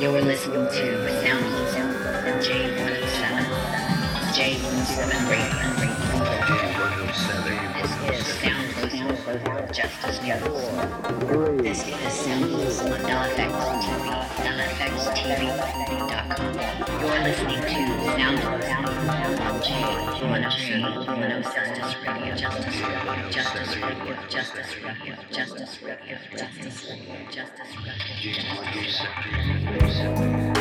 You're listening to Sound heating from J107. J107 Radio. This is Sound Justice News. This is on. You're listening to Sound J107. 107 Radio. Justice Radio. Justice Radio. Justice Radio. Justice Radio. Justice Radio. Justice Radio. Justice Radio.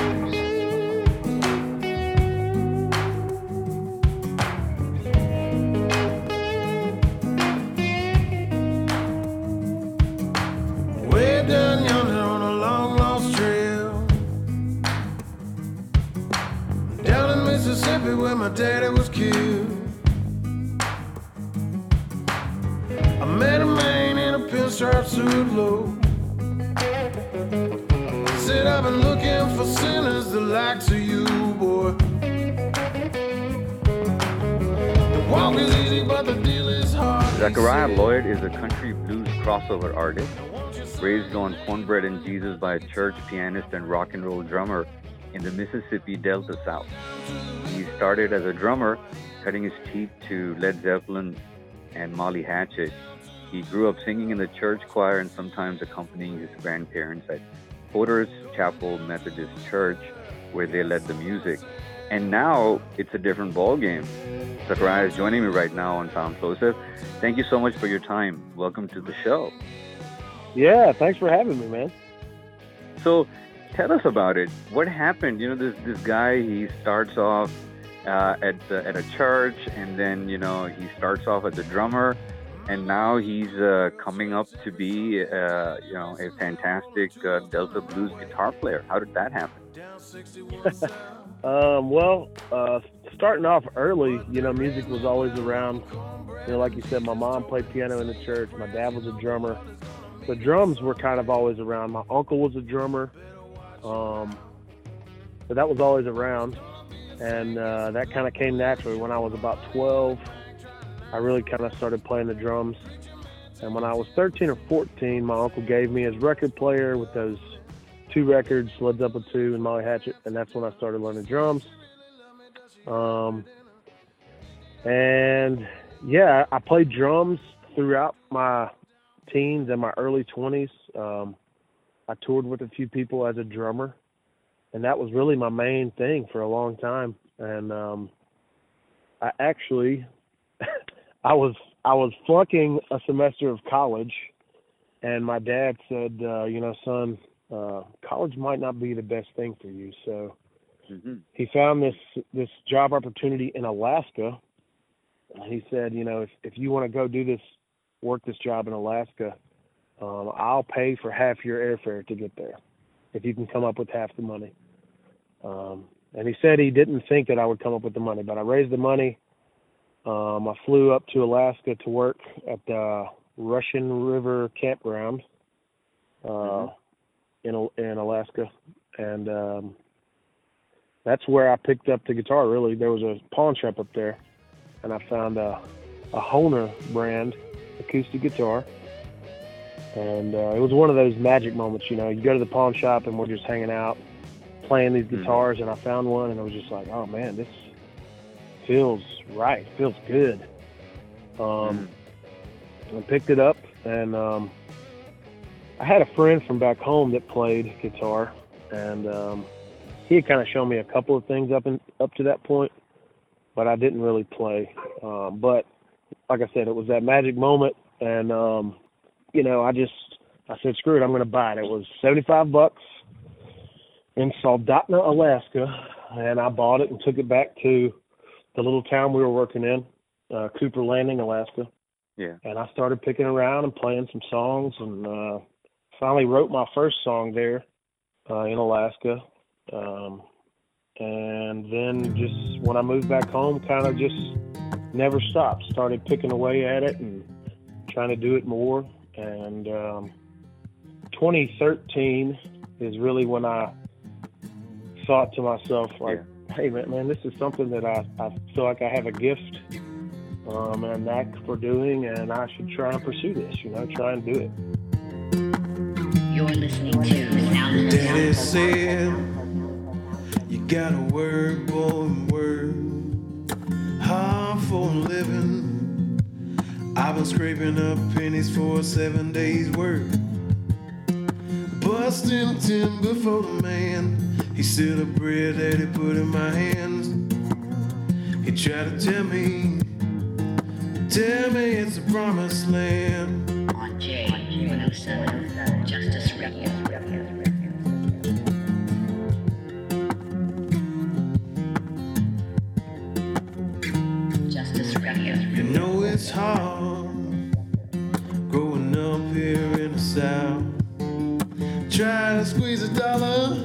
Zechariah Lloyd is a country blues crossover artist, raised on cornbread and Jesus by a church pianist and rock and roll drummer in the Mississippi Delta South. He started as a drummer, cutting his teeth to Led Zeppelin and Molly Hatchet. He grew up singing in the church choir and sometimes accompanying his grandparents at Potter's Chapel Methodist Church, where they led the music. And now it's a different ballgame. Zechariah is joining me right now on Soundplosive. Thank you so much for your time. Welcome to the show. Yeah, thanks for having me, man. So, tell us about it. What happened? You know, this this guy he starts off uh, at the, at a church, and then you know he starts off as a drummer, and now he's uh, coming up to be uh, you know a fantastic uh, Delta blues guitar player. How did that happen? Um, well, uh, starting off early, you know, music was always around. You know, like you said, my mom played piano in the church. My dad was a drummer. The drums were kind of always around. My uncle was a drummer. Um, but that was always around. And uh, that kind of came naturally. When I was about 12, I really kind of started playing the drums. And when I was 13 or 14, my uncle gave me his record player with those two records, Led Zeppelin 2 and Molly Hatchet, and that's when I started learning drums. Um, and yeah, I played drums throughout my teens and my early 20s. Um, I toured with a few people as a drummer, and that was really my main thing for a long time. And um, I actually, I was I was flunking a semester of college, and my dad said, uh, you know, son, uh, college might not be the best thing for you. So Mm-hmm. he found this this job opportunity in Alaska. And he said, you know, if if you want to go do this work this job in Alaska, um, I'll pay for half your airfare to get there, if you can come up with half the money. Um, and he said he didn't think that I would come up with the money, but I raised the money. Um, I flew up to Alaska to work at the Russian River Campground uh, Mhm. In in Alaska, and um, that's where I picked up the guitar. Really, there was a pawn shop up there, and I found a a Hohner brand acoustic guitar, and uh, it was one of those magic moments. You know, you go to the pawn shop and we're just hanging out, playing these Mhm. guitars, and I found one, and I was just like, oh man, this feels right, feels good. Um, I picked it up, and um, I had a friend from back home that played guitar, and um, he had kind of shown me a couple of things up in, up to that point, but I didn't really play. Um, but like I said, it was that magic moment, and um, you know, I just I said, screw it, I'm going to buy it. It was seventy five bucks in Soldotna, Alaska, and I bought it and took it back to the little town we were working in, uh, Cooper Landing, Alaska Yeah. and I started picking around and playing some songs and uh finally wrote my first song there uh in Alaska. Um and then just when I moved back home kind of just never stopped. Started picking away at it and trying to do it more and um 2013 is really when I thought to myself like hey man, man this is something that I, I feel like I have a gift um, and a knack for doing, and I should try and pursue this. You know, try and do it. You're listening to Sound Daddy said, You gotta work, boy, and work hard for a living. I've been scraping up pennies for seven days' work. Busting timber for the man. He said the bread that he put in my hands. He tried to tell me, tell me it's a promised land. On J107. Try to squeeze a dollar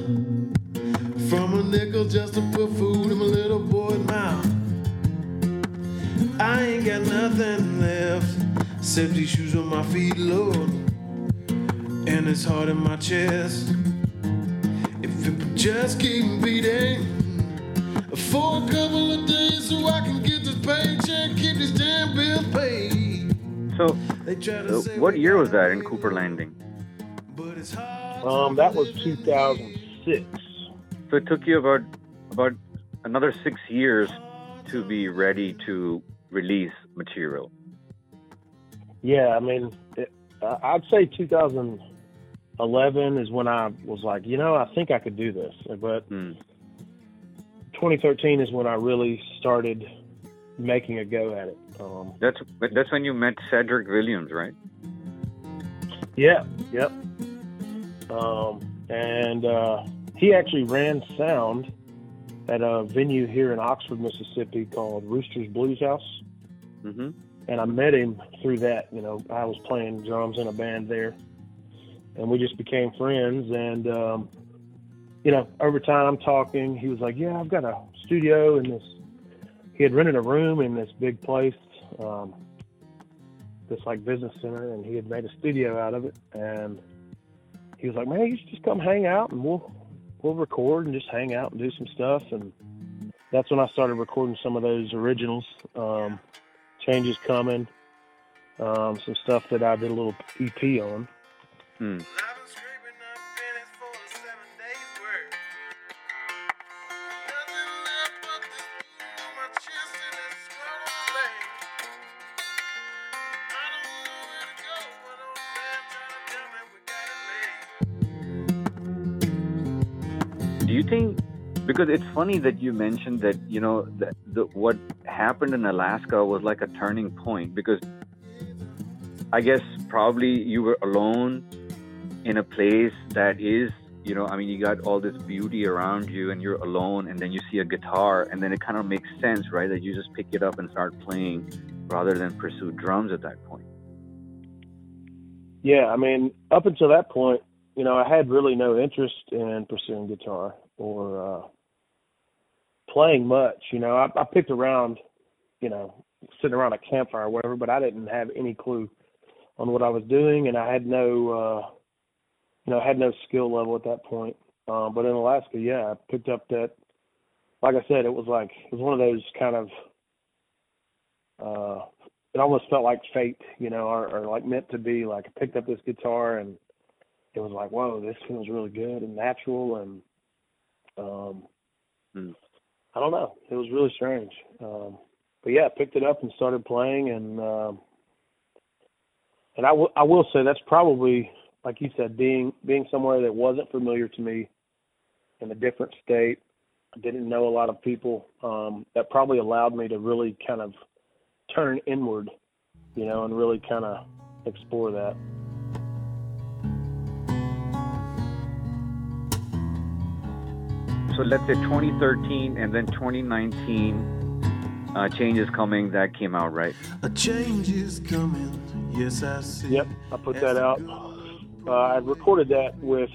from a nickel just to put food in my little boy's mouth. I ain't got nothing left except these shoes on my feet, Lord, and this heart in my chest. If it just keep beating for a couple of days so I can get this paycheck, keep these damn bills paid. So, They try to say what year was that in Cooper Landing? But it's hard Um, that was 2006. So it took you about about another six years to be ready to release material. Yeah, I mean, it, I'd say 2011 is when I was like, you know, I think I could do this. But Hmm. 2013 is when I really started making a go at it. Um, That's that's when you met Cedric Williams, right? yeah, yep. Um, and uh, he actually ran sound at a venue here in Oxford, Mississippi called Rooster's Blues House. hmm and I met him through that. You know, I was playing drums in a band there, and we just became friends. And um, you know, over time, I'm talking. He was like, "Yeah, I've got a studio in this." He had rented a room in this big place, um, this like business center, and he had made a studio out of it. And he was like, "Man, you should just come hang out, and we'll we'll record and just hang out and do some stuff." And that's when I started recording some of those originals. Um, changes coming. Um, some stuff that I did a little EP on. Hmm. Because it's funny that you mentioned that you know that the, what happened in Alaska was like a turning point because I guess probably you were alone in a place that is you know I mean you got all this beauty around you and you're alone and then you see a guitar and then it kind of makes sense right that you just pick it up and start playing rather than pursue drums at that point. Yeah, I mean, up until that point, you know, I had really no interest in pursuing guitar or uh, playing much. You know, I, I picked around, you know, sitting around a campfire or whatever, but I didn't have any clue on what I was doing, and I had no, uh, you know, had no skill level at that point. Um, but in Alaska, yeah, I picked up that. Like I said, it was like it was one of those kind of. Uh, it almost felt like fate, you know, or, or like meant to be. Like I picked up this guitar and it was like, whoa, this feels really good and natural, and um, Hmm. I don't know, it was really strange. Um, but yeah, picked it up and started playing, and um, and I will I will say that's probably like you said, being being somewhere that wasn't familiar to me, in a different state, I didn't know a lot of people. Um, that probably allowed me to really kind of turn inward, you know, and really kind of explore that. So let's say 2013 and then 2019 uh, changes coming that came out right. A change is coming. Yes, I see. Yep, I put that out. Uh, I recorded that with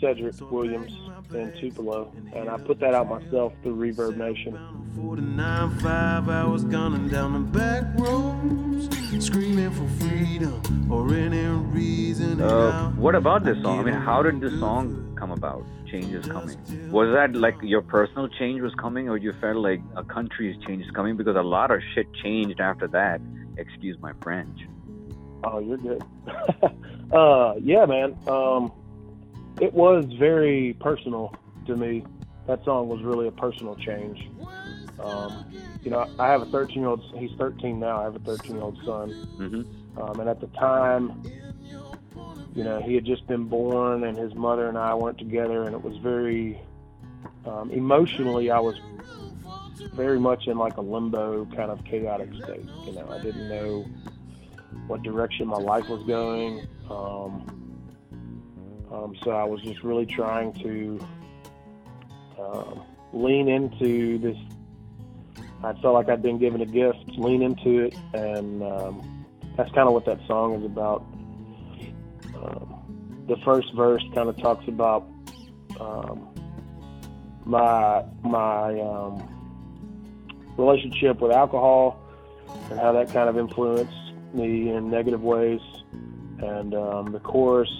Cedric Williams in Tupelo, and I put that out myself through ReverbNation. 49 5 hours gunning down the back roads, screaming for freedom or any reason. Uh, what about this song? I mean, how did this song come about? Changes coming. Was that like your personal change was coming, or you felt like a country's change is coming? Because a lot of shit changed after that. Excuse my French. Oh, you're good. uh, yeah, man. Um, it was very personal to me. that song was really a personal change. Um, you know, I have a 13 year old. He's 13 now. I have a 13 year old son. Mm-hmm. Um, and at the time, you know, he had just been born, and his mother and I weren't together, and it was very um, emotionally. I was very much in like a limbo, kind of chaotic state. You know, I didn't know what direction my life was going. Um, um, so I was just really trying to um, lean into this. I felt like I'd been given a gift, lean into it, and um, that's kind of what that song is about. Um, the first verse kind of talks about um, my my um, relationship with alcohol and how that kind of influenced me in negative ways. And um, the chorus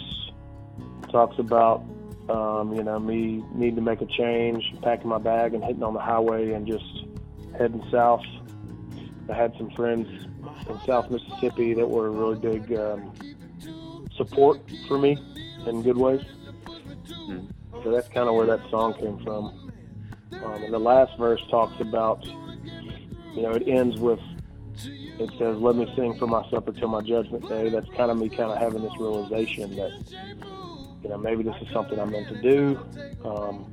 talks about um, you know me needing to make a change, packing my bag and hitting on the highway and just heading south. I had some friends in South Mississippi that were really big um, support for me in good ways. Mm. So that's kind of where that song came from. Um, and the last verse talks about, you know, it ends with, it says, "Let me sing for my supper till my judgment day." That's kind of me, kind of having this realization that, you know, maybe this is something I'm meant to do. Um,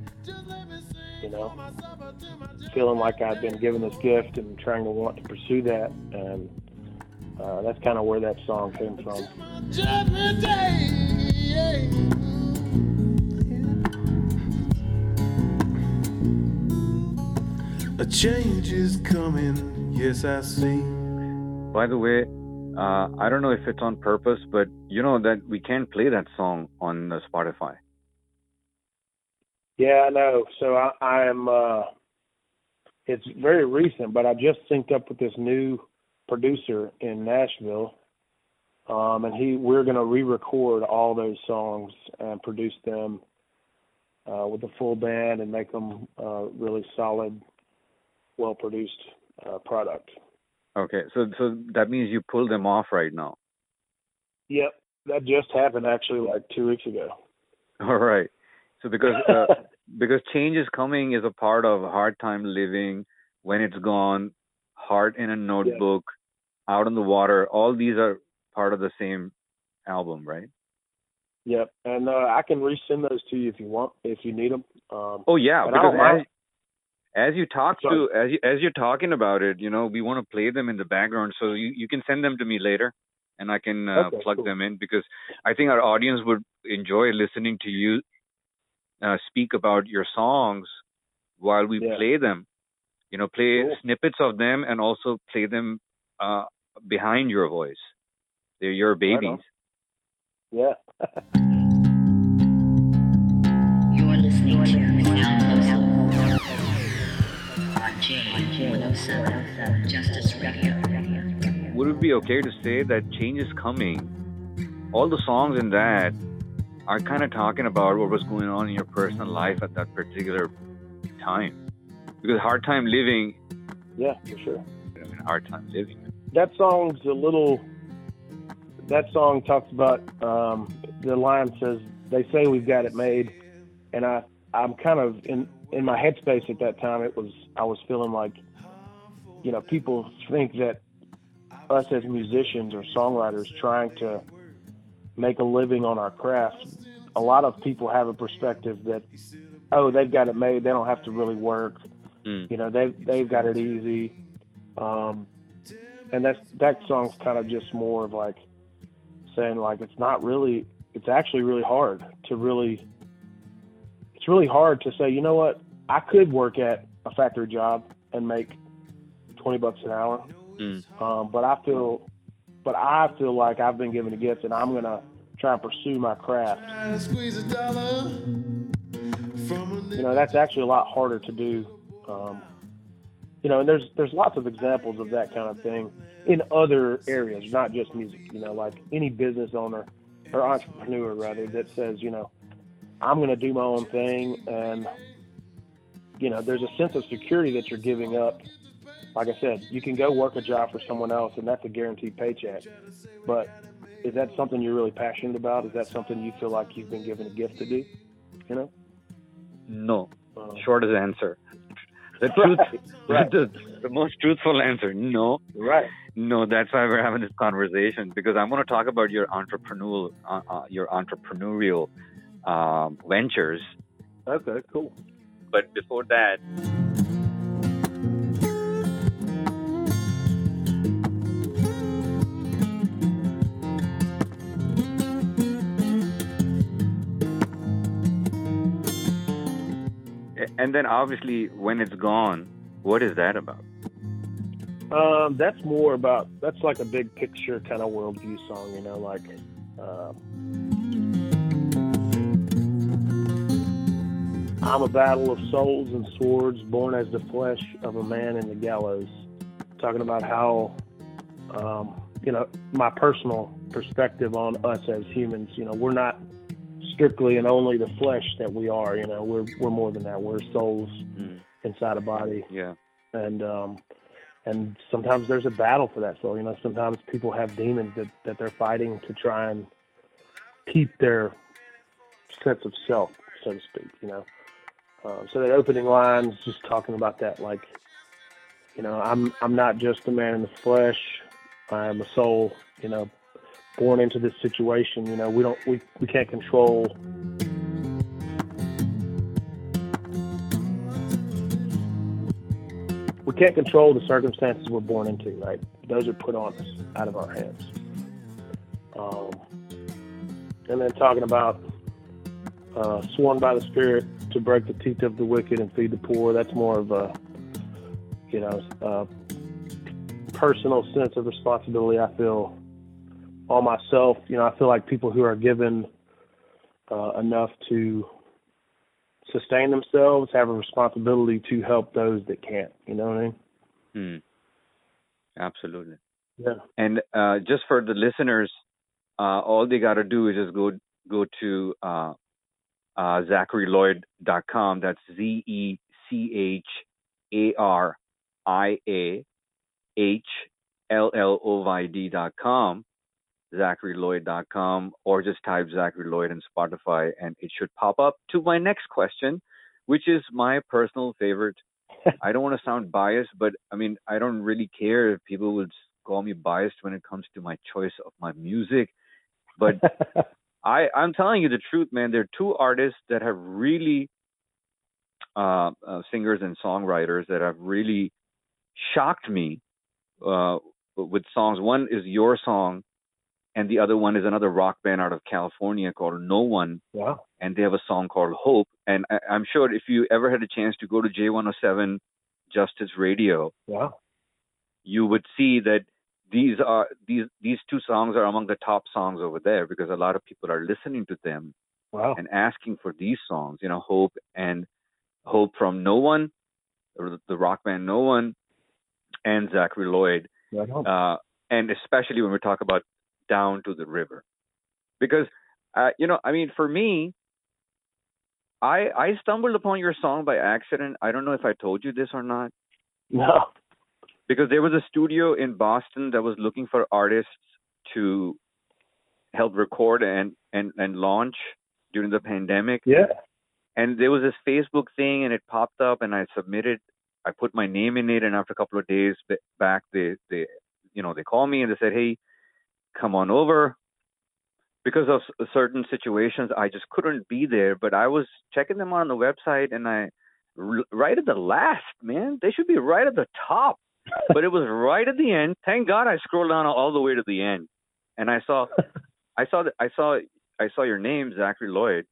you know, feeling like I've been given this gift and trying to want to pursue that, and uh, that's kind of where that song came from. A change is coming, yes, I see. By the way, uh, I don't know if it's on purpose, but you know that we can't play that song on uh, Spotify. Yeah, I know. So I, I am. Uh, it's very recent, but I just synced up with this new producer in Nashville, um, and he we're going to re-record all those songs and produce them uh, with a full band and make them uh, really solid, well-produced uh, product. Okay, so so that means you pulled them off right now. Yep, that just happened actually like two weeks ago. All right. So because uh, because change is coming is a part of hard time living. When it's gone, heart in a notebook, out on the water. All these are part of the same album, right? Yep, and uh, I can resend those to you if you want, if you need them. Um, Oh yeah, I because as as you talk to as you as you're talking about it, you know, we want to play them in the background, so you you can send them to me later, and I can uh, Okay, plug cool. them in because I think our audience would enjoy listening to you uh, speak about your songs while we Yeah. play them. You know, play Cool. snippets of them and also play them uh, behind your voice. They're your babies. yeah. J107 Justice Radio. would it be okay to say that change is coming? All the songs in that are kind of talking about what was going on in your personal life at that particular time. Because hard time living, Yeah, for sure. I mean, hard time living. that song's a little that song talks about um the line says they say we've got it made and i i'm kind of in in my headspace at that time it was i was feeling like you know people think that us as musicians or songwriters trying to make a living on our craft a lot of people have a perspective that oh they've got it made they don't have to really work. Mm. you know they've they've got it easy. Um and that's that song's kind of just more of like saying like it's not really it's actually really hard to really it's really hard to say you know what? I could work at a factory job and make 20 bucks an hour Mm. um, but i feel but i feel like i've been given a gift and i'm gonna try and pursue my craft Try to squeeze a dollar from a you know that's actually a lot harder to do um, you know and there's there's lots of examples of that kind of thing in other areas not just music you know like any business owner or entrepreneur rather that says you know i'm going to do my own thing and you know there's a sense of security that you're giving up like i said you can go work a job for someone else and that's a guaranteed paycheck but is that something you're really passionate about is that something you feel like you've been given a gift to do you know No, Um, Shortest answer. The truth, Right. the, the most truthful answer. No, right. no. That's why we're having this conversation because I'm going to talk about your entrepreneurial, uh, uh, your entrepreneurial um, ventures. Okay. Cool. But before that, and then obviously when it's gone, what is that about? Um, that's more about that's like a big picture kind of worldview song, you know, like um, I'm a battle of souls and swords, born as the flesh of a man in the gallows. Talking about how, um, you know, my personal perspective on us as humans. You know, we're not strictly and only the flesh that we are. You know, we're we're more than that. We're souls Mm, inside a body yeah. and um, and sometimes there's a battle for that soul. You know, sometimes people have demons that, that they're fighting to try and keep their sense of self, so to speak. You know, uh, so that opening line's just talking about that, like, you know, I'm I'm not just a man in the flesh. I am a soul. You know, born into this situation. You know, we don't we, we can't control we can't control the circumstances we're born into, right? Those are put on us out of our hands. Um, and then talking about uh, sworn by the Spirit to break the teeth of the wicked and feed the poor. That's more of a, you know, a personal sense of responsibility. I feel on myself. You know, I feel like people who are given uh, enough to sustain themselves have a responsibility to help those that can't. You know what I mean? Hmm. Absolutely. Yeah. And uh, just for the listeners, uh, all they got to do is just go go to uh, uh, ZacharyLloyd.com. That's Z E C H A R I A H L L O Y D.com, ZacharyLloyd.com, or just type Zachary Lloyd in Spotify, and it should pop up to my next question, which is my personal favorite. I don't want to sound biased, but I mean, I don't really care if people would call me biased when it comes to my choice of my music. But I, I'm telling you the truth, man. There are two artists that have really, uh, uh, singers and songwriters that have really shocked me uh, with songs. One is your song, and the other one is another rock band out of California called No One, wow. and they have a song called Hope. And I, I'm sure if you ever had a chance to go to J107 Justice Radio, Wow. you would see that these are these these two songs are among the top songs over there because a lot of people are listening to them Wow. and asking for these songs. You know, Hope and Hope from No One, or the rock band No One, and Zachary Lloyd on. uh, and especially when we talk about down to the river, because uh, you know, I mean, for me, I I stumbled upon your song by accident. I don't know if I told you this or not, no. because there was a studio in Boston that was looking for artists to help record and and and launch during the pandemic. Yeah. and there was this Facebook thing, and it popped up, and I submitted. I put my name in it, and after a couple of days back, they they you know they called me and they said, "Hey, come on over." Because of certain situations, I just couldn't be there. But I was checking them on the website, and I right at the last, man, they should be right at the top. but it was right at the end. Thank God I scrolled down all the way to the end, and I saw, I saw I saw I saw your name, Zachary Lloyd.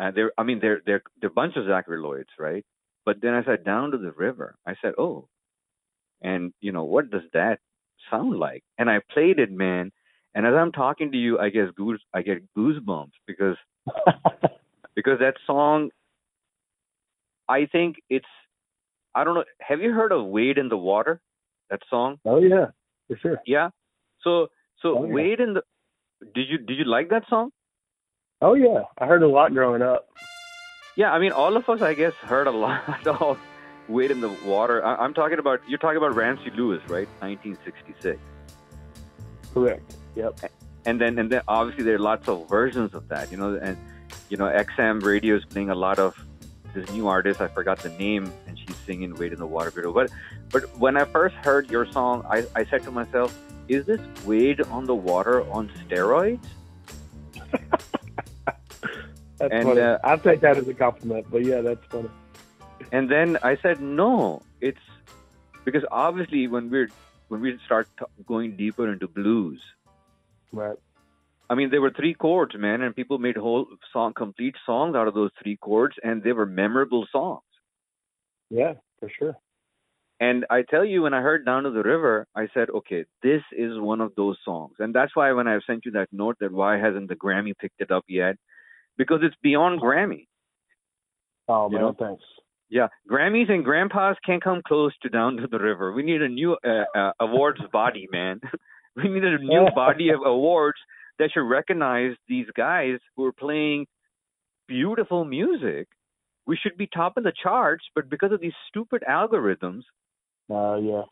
Uh, there, I mean, there, there, there are a bunch of Zachary Lloyds, right? But then I said down to the river. I said, oh, and you know what does that sound like? And I played it, man. And as I'm talking to you, I guess goose, I get goosebumps because because that song. I think it's, I don't know. Have you heard of Wade in the Water? That song? oh yeah. For sure. Yeah. So so Oh, yeah. Wade in the. Did you did you like that song? Oh yeah. I heard a lot growing up. Yeah, I mean, all of us, I guess, heard a lot of "Wade in the Water." I, I'm talking about you're talking about Ramsey Lewis, right? 1966, Correct. Yep. and then and then obviously there are lots of versions of that, you know, and you know XM radio is playing a lot of this new artist. I forgot the name, and she's singing "Wade in the Water" video. But but when I first heard your song, I, I said to myself, "Is this Wade on the water on steroids?" That's And, funny. uh, I take that as a compliment, but yeah, that's funny. And then I said, "No, it's because obviously when we're when we start t- going deeper into blues, Right. I mean, there were three chords, man, and people made whole song, complete songs out of those three chords, and they were memorable songs." Yeah, for sure. And I tell you, when I heard Down to the River, I said, okay, this is one of those songs. And that's why when I sent you that note that why hasn't the Grammy picked it up yet? Because it's beyond Grammy. Oh You man, know? thanks. Yeah, Grammys and grandpas can't come close to Down to the River. We need a new uh, uh, awards body, man. we need a new body of awards that should recognize these guys who are playing beautiful music. We should be top of the charts, but because of these stupid algorithms, Uh, yeah.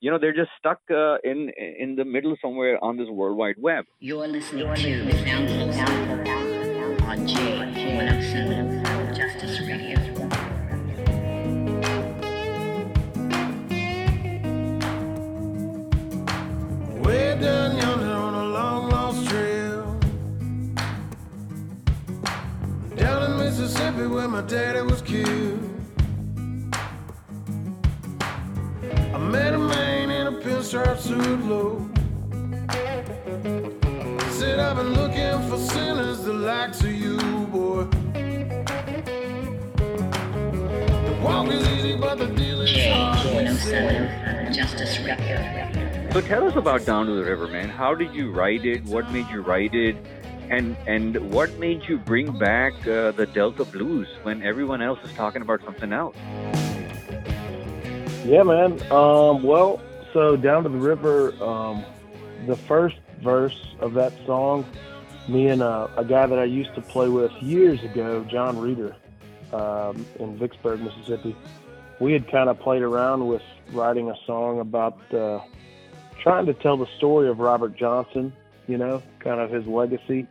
you know, they're just stuck uh, in in the middle somewhere on this World Wide Web. You're listening to Sound on J107 Mississippi where my daddy was killed. I met a man in a pinstripe suit low. Said I've been looking for sinners the likes of you, boy. The walk is easy, but the deal is hard. he said. J107 Justice Radio. So tell us about Down to the River, man. How did you write it? What made you write it? And and what made you bring back uh, the Delta Blues when everyone else is talking about something else? Yeah, man. Um, well, so down to the river. Um, the first verse of that song, me and uh, a guy that I used to play with years ago, John Reeder, um, in Vicksburg, Mississippi. We had kind of played around with writing a song about uh, trying to tell the story of Robert Johnson. You know, kind of his legacy.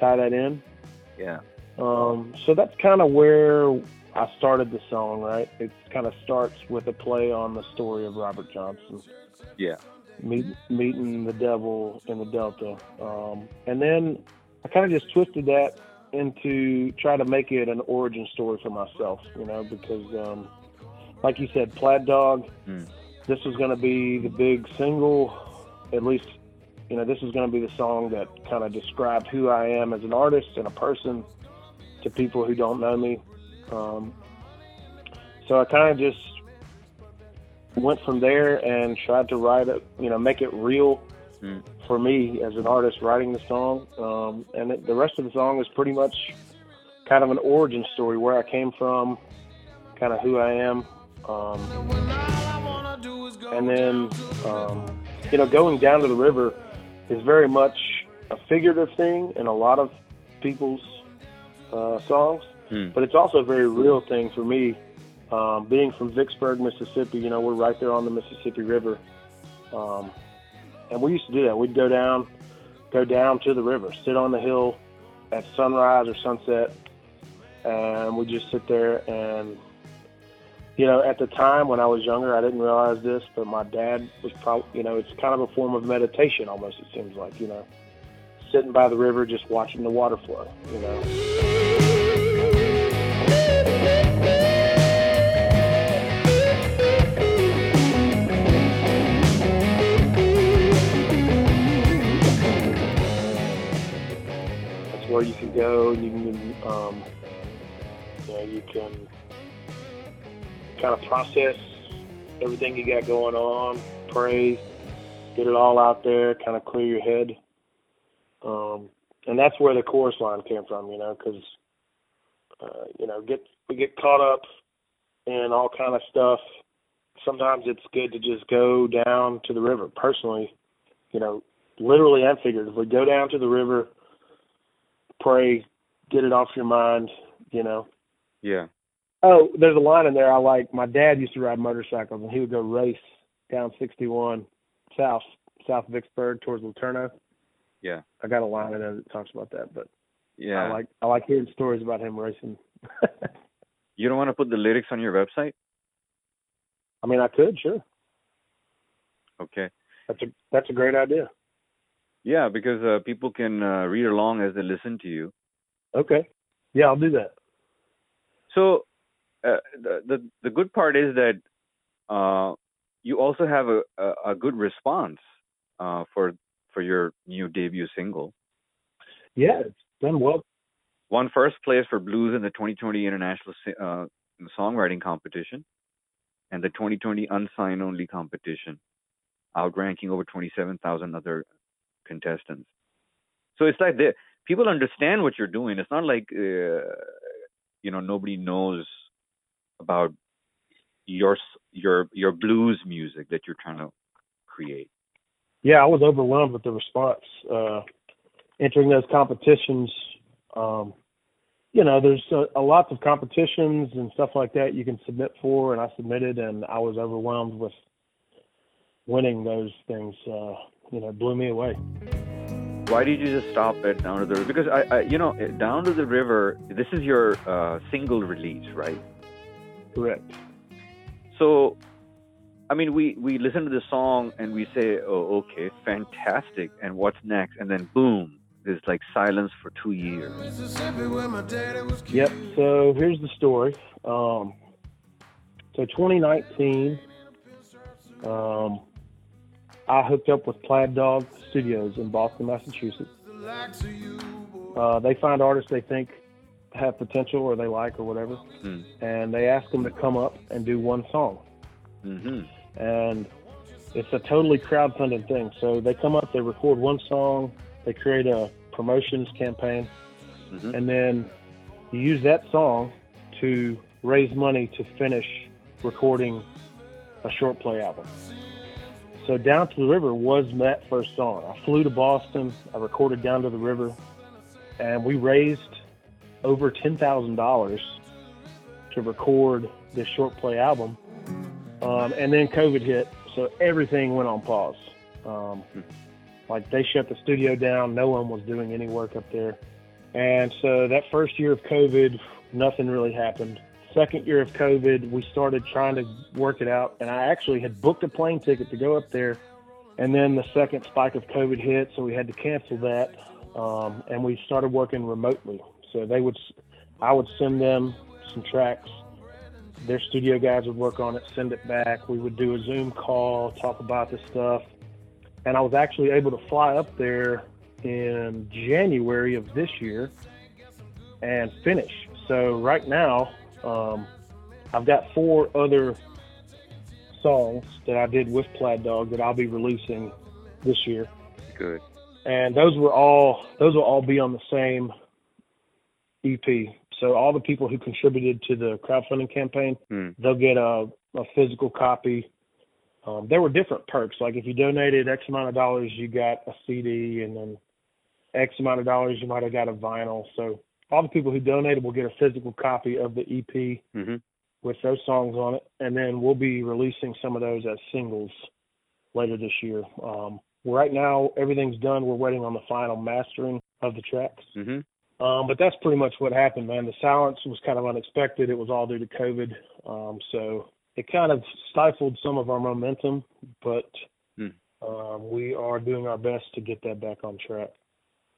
Tie that in. Yeah. Um, so that's kind of where I started the song, right? It kind of starts with a play on the story of Robert Johnson. Yeah. Meet, meeting the devil in the Delta. Um, and then I kind of just twisted that into try to make it an origin story for myself, you know, because, um, like you said, Plaid Dog, Hmm. this was going to be the big single, at least, you know, this is going to be the song that kind of described who I am as an artist and a person to people who don't know me. Um, so I kind of just went from there and tried to write it, you know, make it real Hmm. for me as an artist writing the song. Um, and it, the rest of the song is pretty much kind of an origin story, where I came from, kind of who I am. Um, and then, um, you know, going down to the river is very much a figurative thing in a lot of people's uh, songs, Hmm. but it's also a very real thing for me. Um, being from Vicksburg, Mississippi, you know, we're right there on the Mississippi River, um, and we used to do that. We'd go down, go down to the river, sit on the hill at sunrise or sunset, and we'd just sit there and you know, at the time when I was younger, I didn't realize this, but my dad was probably, you know, it's kind of a form of meditation almost, it seems like, you know, sitting by the river, just watching the water flow, you know. That's where you can go, and you can, um, you know, you can kind of process everything you got going on, pray, get it all out there, kind of clear your head. Um, and that's where the chorus line came from, you know, because uh, you know, get we get caught up in all kind of stuff. Sometimes it's good to just go down to the river. Personally, you know, literally and figuratively, go down to the river, pray, get it off your mind, you know, Yeah. Oh, there's a line in there I like. My dad used to ride motorcycles, and he would go race down 61 south, South Vicksburg towards Laterno. Yeah. I got a line in there that talks about that, but Yeah. I like I like hearing stories about him racing. You don't want to put the lyrics on your website? I mean, I could, sure. Okay. That's a that's a great idea. Yeah, because uh, people can uh, read along as they listen to you. Okay. Yeah, I'll do that. So uh, the, the the good part is that uh, you also have a, a, a good response uh, for for your new debut single. Yeah, it's done well. Won first place for blues in the 2020 International uh, Songwriting Competition and the 2020 Unsigned Only Competition, outranking over 27,000 other contestants. So it's like the people understand what you're doing. It's not like uh, you know nobody knows about your your your blues music that you're trying to create. Yeah, I was overwhelmed with the response. Uh, entering those competitions, um, you know, there's a, a lots of competitions and stuff like that you can submit for, and I submitted, and I was overwhelmed with winning those things. Uh, you know, blew me away. Why did you just stop at Down to the River? Because I, I you know, Down to the River. This is your uh, single release, right? Correct. So, I mean, we we listen to the song and we say, "Oh, okay, fantastic," and what's next? And then boom, there's like silence for two years. Yep. So here's the story. Um, so 2019, um, I hooked up with Plaid Dog Studios in Boston, Massachusetts. Uh, they find artists they think have potential or they like or whatever, Hmm. and they ask them to come up and do one song. hmm and it's a totally crowdfunded thing. So they come up, they record one song, they create a promotions campaign, hmm and then you use that song to raise money to finish recording a short play album. So Down to the River was that first song. I flew to Boston, I recorded Down to the River, and we raised over ten thousand dollars to record this short play album. Um, and then COVID hit, so everything went on pause. Um, like they shut the studio down, no one was doing any work up there. And so that first year of COVID, nothing really happened. Second year of COVID, we started trying to work it out, and I actually had booked a plane ticket to go up there. And then the second spike of COVID hit, so we had to cancel that. Um, and we started working remotely. So they would, I would send them some tracks. Their studio guys would work on it, send it back. We would do a Zoom call, talk about the stuff. And I was actually able to fly up there in January of this year and finish. So right now, um, I've got four other songs that I did with Plaid Dog that I'll be releasing this year, Good. and those were all those will all be on the same EP. So all the people who contributed to the crowdfunding campaign, Hmm. they'll get a, a physical copy. Um, there were different perks. Like if you donated X amount of dollars, you got a CD, and then X amount of dollars, you might have got a vinyl. So all the people who donated will get a physical copy of the EP hmm with those songs on it, and then we'll be releasing some of those as singles later this year. Um, right now, everything's done. We're waiting on the final mastering of the tracks. hmm Um, but that's pretty much what happened, man. The silence was kind of unexpected. It was all due to COVID. Um, so it kind of stifled some of our momentum, but Hmm. um, we are doing our best to get that back on track.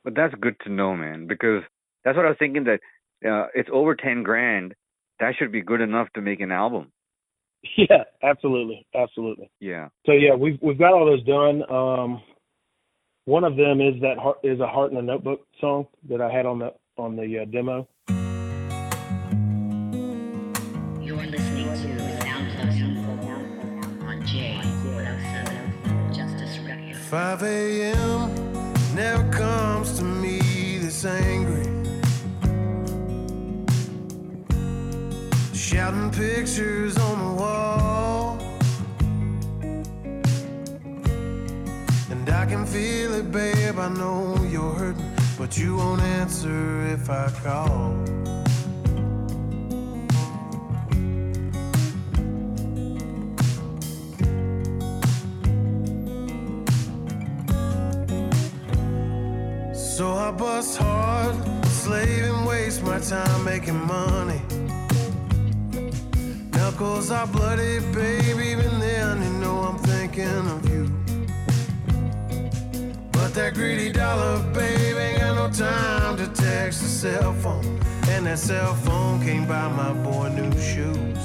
But that's good to know, man, because that's what I was thinking that uh, it's over 10 grand. That should be good enough to make an album. Yeah, absolutely, absolutely. Yeah. So yeah, we've we've got all those done. Um, one of them is that heart, is a heart in a notebook song that I had on the on the uh, demo. You're listening to Soundplosive on J107 Justice Radio. 5 a.m. never comes to me this angry. Shouting pictures on the wall. Feel it, babe. I know you're hurting, but you won't answer if I call. So I bust hard, slave and waste my time making money. knuckles are bloody, babe. Even then, you know I'm thinking of you. That greedy dollar, babe, ain't got no time to text a cell phone. And that cell phone can't buy my boy new shoes.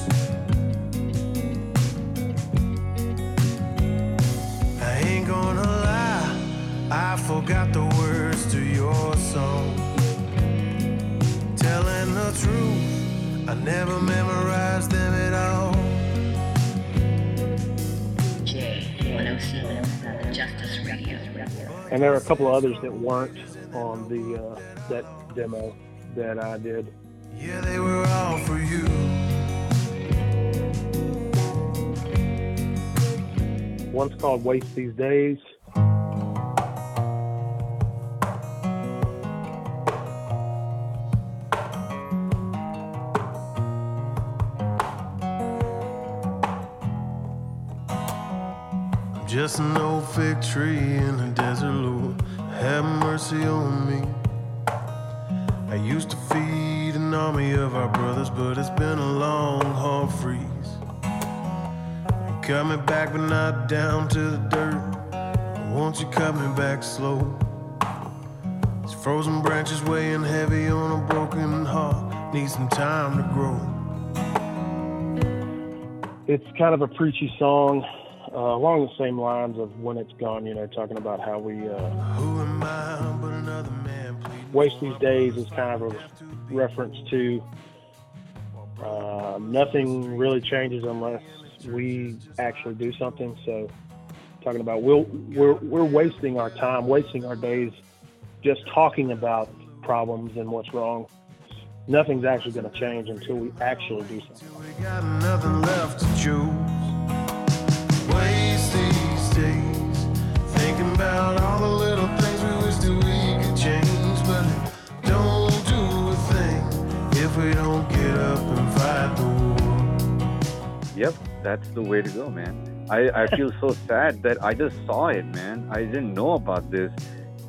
I ain't gonna lie, I forgot the words to your song. Telling the truth, I never memorized them at all. And there are a couple of others that weren't on the uh, that demo that I did. Yeah, they were all for you. One's called Waste These Days. Just an old fig tree in a desert, Lord. Have mercy on me. I used to feed an army of our brothers, but it's been a long, hard freeze. You cut me back, but not down to the dirt. Won't you cut me back slow? These frozen branches weighing heavy on a broken heart. Need some time to grow. It's kind of a preachy song, uh, along the same lines of When It's Gone, you know, talking about how we uh, waste these days is kind of a reference to uh, nothing really changes unless we actually do something. So, talking about we'll, we're we're wasting our time, wasting our days, just talking about problems and what's wrong. Nothing's actually going to change until we actually do something. About all the little things we wish that we could change, but don't do a thing if we don't get up and fight the war. Yep, that's the way to go, man. I, I feel so sad that I just saw it, man. I didn't know about this.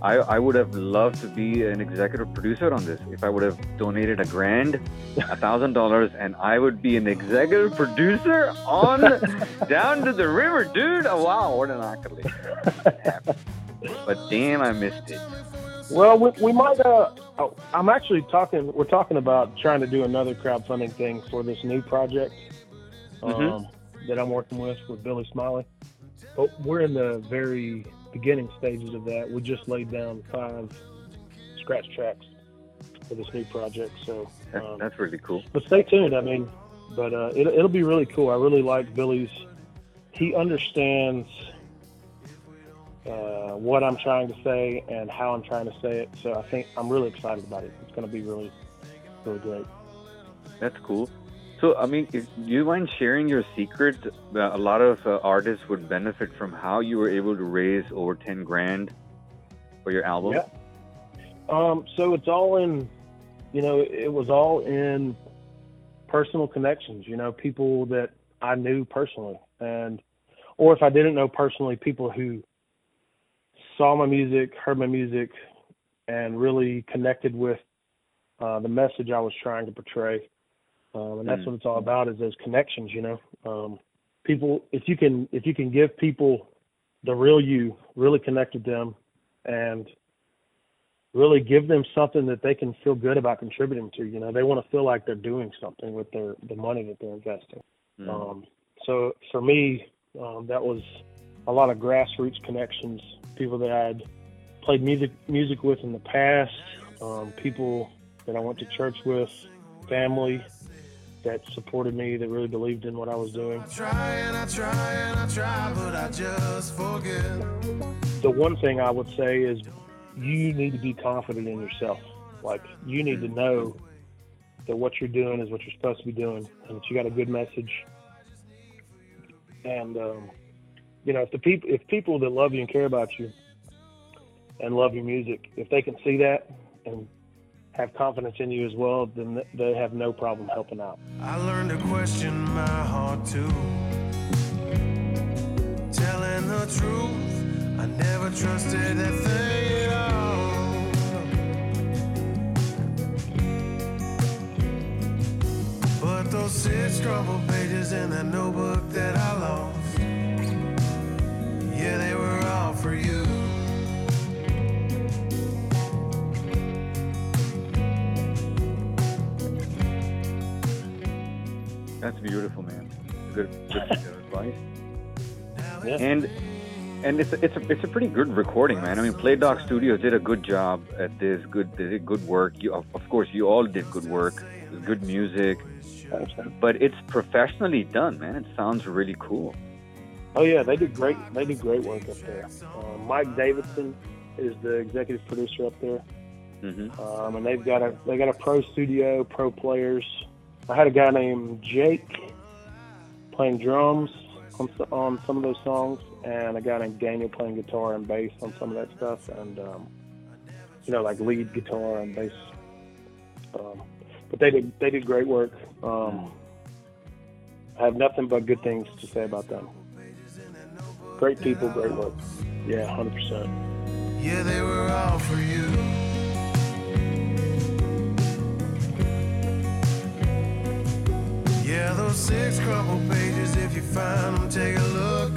I, I would have loved to be an executive producer on this. If I would have donated a grand, a thousand dollars, and I would be an executive producer on Down to the River, dude. Oh, wow, what an accolade. but damn, I missed it. Well, we, we might. Uh, oh, I'm actually talking. We're talking about trying to do another crowdfunding thing for this new project um, Mhm. that I'm working with with Billy Smiley. But we're in the very beginning stages of that. We just laid down five scratch tracks for this new project. So, um, that's really cool. but stay tuned. I mean, but uh, it, it'll be really cool. I really like Billy's. He understands uh, what I'm trying to say and how I'm trying to say it. So I think I'm really excited about it. It's going to be really, really great. That's cool. So, I mean, if you mind sharing your secret? A lot of uh, artists would benefit from how you were able to raise over 10 grand for your album. Yeah. Um, so it's all in, you know, it was all in personal connections. You know, people that I knew personally, and or if I didn't know personally, people who saw my music, heard my music, and really connected with uh, the message I was trying to portray. Um, and that's Mm. what it's all about is those connections. You know, um, people if you can if you can give people the real you, really connect with them, and really give them something that they can feel good about contributing to. You know, they want to feel like they're doing something with their the money that they're investing. Mm. Um, so for me, um, that was a lot of grassroots connections, people that I'd played music music with in the past, um, people that I went to church with, family that supported me, that really believed in what I was doing. I try and I try and I try, but I just forget. the one thing I would say is you need to be confident in yourself. Like you need to know that what you're doing is what you're supposed to be doing, and that you got a good message. And um, you know, if the people, if people that love you and care about you, and love your music, if they can see that and have confidence in you as well, then they have no problem helping out. I learned to question my heart too. Telling the truth, I never trusted that thing at all. But those six crumpled pages in that notebook that I lost. Yeah, they were all for you. That's beautiful, man. Good, good advice. Yeah. And and it's a, it's a, it's a pretty good recording, man. I mean, Plaid Dog Studios did a good job at this. Good, they did good work. You, of, course, you all did good work. Good music, but it's professionally done, man. It sounds really cool. Oh yeah, they did great. They did great work up there. Uh, Mike Davidson is the executive producer up there, hmm um, and they've got a they got a pro studio, pro players. I had a guy named Jake playing drums on on some of those songs, and a guy named Daniel playing guitar and bass on some of that stuff, and um, you know like lead guitar and bass. Um, but they did they did great work. Um, I have nothing but good things to say about them. Great people, great work. Yeah, hundred percent. Yeah, they were all for you. Yeah, those six crumpled pages, if you find them, take a look.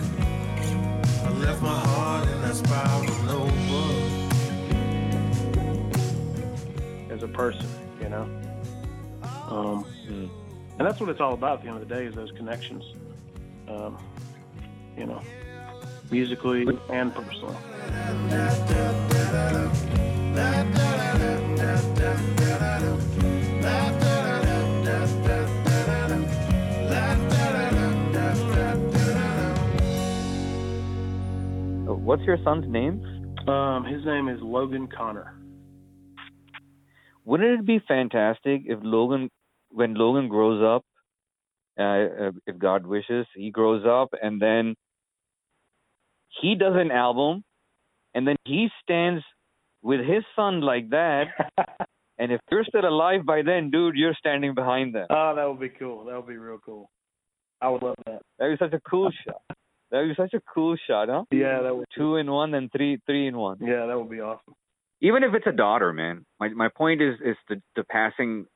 I left my heart in that spiral notebook. as a person, you know. Um, and that's what it's all about. At the end of the day, is those connections. Um, you know, musically and personally. What's your son's name? Um, his name is Logan Connor. Wouldn't it be fantastic if Logan, when Logan grows up, uh, if God wishes, he grows up and then he does an album, and then he stands with his son like that. and if you're still alive by then, dude, you're standing behind them. Oh, that would be cool. That would be real cool. I would love that. That would be such a cool shot. That would be such a cool shot, huh? Yeah, that would. Two in one and three three in one. Yeah, that would be awesome. Even if it's a daughter, man. My my point is is the the passing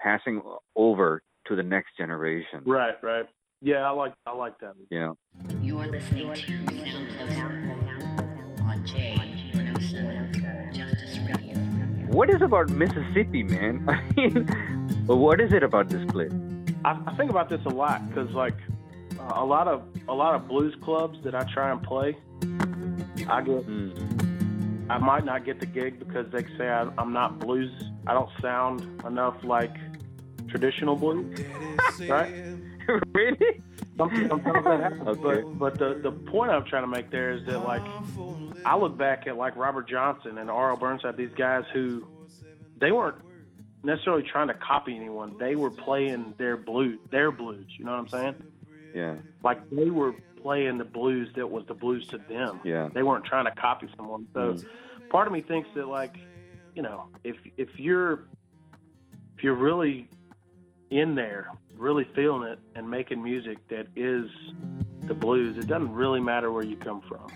passing over to the next generation. Right, right. Yeah, I like I like that. Yeah. You are listening to Sound Closer on J107 Justice Radio. What is about Mississippi, man? I mean, what is it about this place? I, I think about this a lot because like uh, a lot of a lot of blues clubs that I try and play, I get Mm. I might not get the gig because they say I, I'm not blues. I don't sound enough like traditional blues, right? really? Sometimes, sometimes that happens. Okay. But but the the point I'm trying to make there is that like I look back at like Robert Johnson and R.L. Burnside, these guys who they weren't necessarily trying to copy anyone. They were playing their blues, their blues. You know what I'm saying? Yeah. Like they were playing the blues that was the blues to them. Yeah. They weren't trying to copy someone. So Mm. part of me thinks that like, you know, if if you're if you're really in there, really feeling it and making music that is the blues, it doesn't really matter where you come from.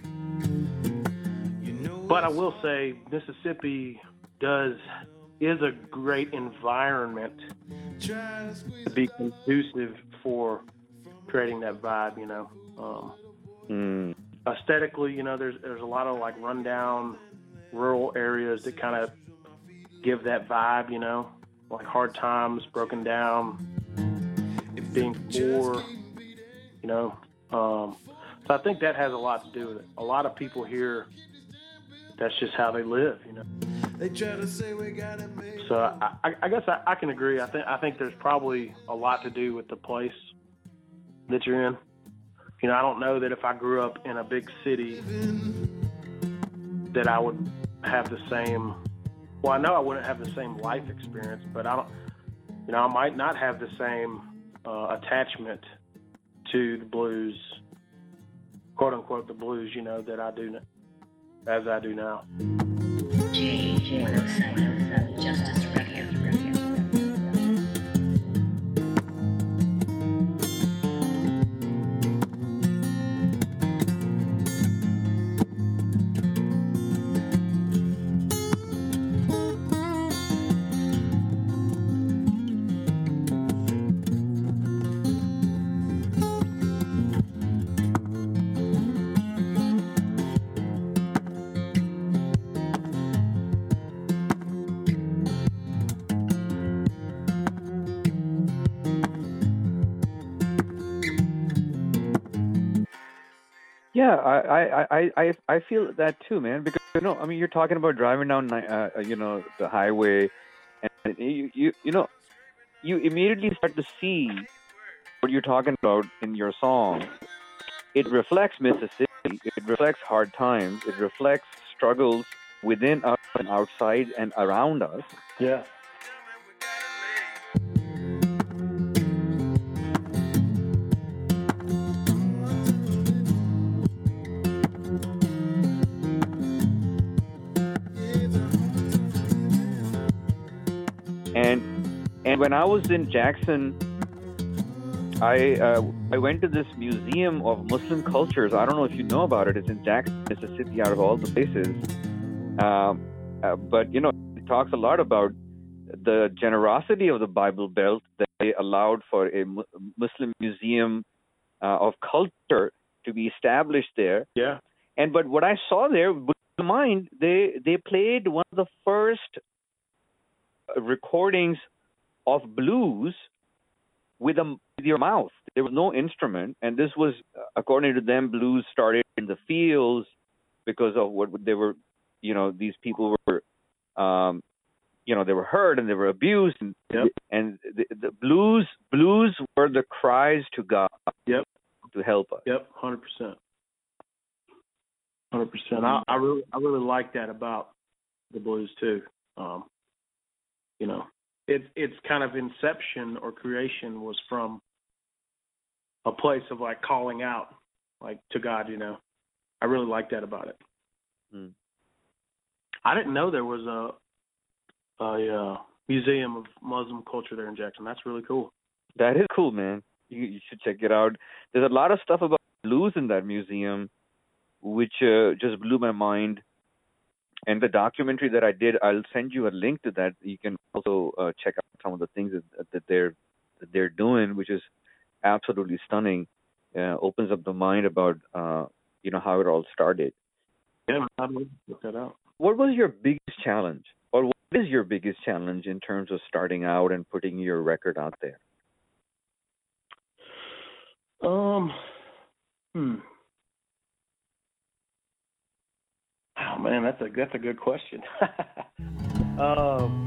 But I will say Mississippi does is a great environment to be conducive for creating that vibe, you know. Um, Mm. aesthetically, you know, there's there's a lot of like rundown rural areas that kind of give that vibe, you know, like hard times, broken down, being poor, you know. Um, so I think that has a lot to do with it. A lot of people here, that's just how they live, you know. They try to say we gotta make So I, I, I guess I, I can agree. I think I think there's probably a lot to do with the place that you're in. You know, I don't know that if I grew up in a big city that I would have the same. Well, I know I wouldn't have the same life experience, but I don't. You know, I might not have the same uh, attachment to the blues, quote unquote, the blues. You know that I do, as I do now. J107 Justice Yeah, I, I, I, I feel that too, man. Because you know, I mean, you're talking about driving down, uh, you know, the highway, and you, you, you know, you immediately start to see what you're talking about in your song. It reflects Mississippi. It reflects hard times. It reflects struggles within us and outside and around us. Yeah. And when I was in Jackson, I uh, I went to this museum of Muslim cultures. I don't know if you know about it. It's in Jackson, Mississippi, out of all the places. Um, uh, but you know, it talks a lot about the generosity of the Bible Belt that they allowed for a Muslim museum uh, of culture to be established there. Yeah. And but what I saw there, mind, they they played one of the first recordings of blues with a with your mouth. There was no instrument, and this was, according to them, blues started in the fields because of what they were, you know, these people were, um, you know, they were hurt and they were abused, and yep. and the, the blues blues were the cries to God. Yep. To help us. Yep, hundred percent. Hundred percent. I, I really I really like that about the blues too. Um, you know, its its kind of inception or creation was from a place of like calling out, like to God. You know, I really like that about it. Hmm. I didn't know there was a a uh, museum of Muslim culture there in Jackson. That's really cool. That is cool, man. You, you should check it out. There's a lot of stuff about blues in that museum, which uh, just blew my mind and the documentary that I did, I'll send you a link to that. You can also uh, check out some of the things that, that they're that they're doing, which is absolutely stunning. Uh, opens up the mind about uh, you know how it all started. Yeah, I'd look that out. What was your biggest challenge, or what is your biggest challenge in terms of starting out and putting your record out there? Um, hmm. Oh man, that's a that's a good question. um,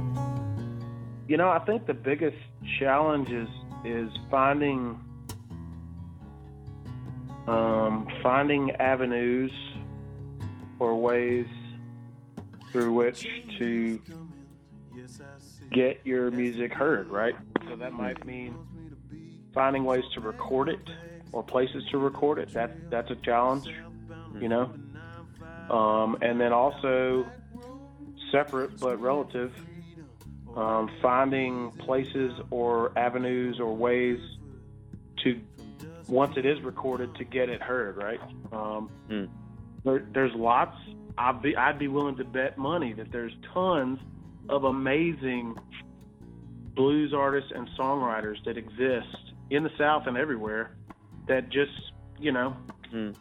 you know, I think the biggest challenge is is finding um, finding avenues or ways through which to get your music heard, right? So that might mean finding ways to record it or places to record it. That that's a challenge, you know. Um, and then also separate but relative, um, finding places or avenues or ways to, once it is recorded, to get it heard, right? Um, mm. there, there's lots. I'd be, I'd be willing to bet money that there's tons of amazing blues artists and songwriters that exist in the South and everywhere that just, you know, mm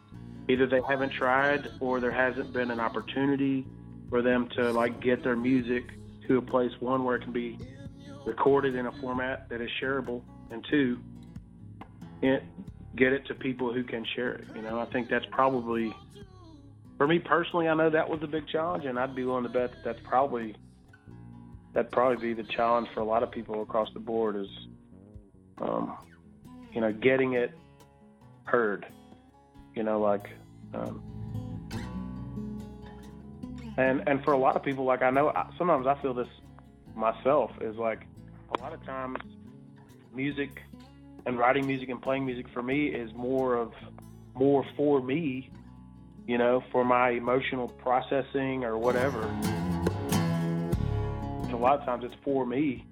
either they haven't tried or there hasn't been an opportunity for them to like get their music to a place one where it can be recorded in a format that is shareable and two it, get it to people who can share it you know? I think that's probably for me personally i know that was a big challenge and i'd be willing to bet that that's probably that'd probably be the challenge for a lot of people across the board is um, you know getting it heard you know, like, um, and and for a lot of people, like I know sometimes I feel this myself is like a lot of times music and writing music and playing music for me is more of more for me, you know, for my emotional processing or whatever. A lot of times it's for me,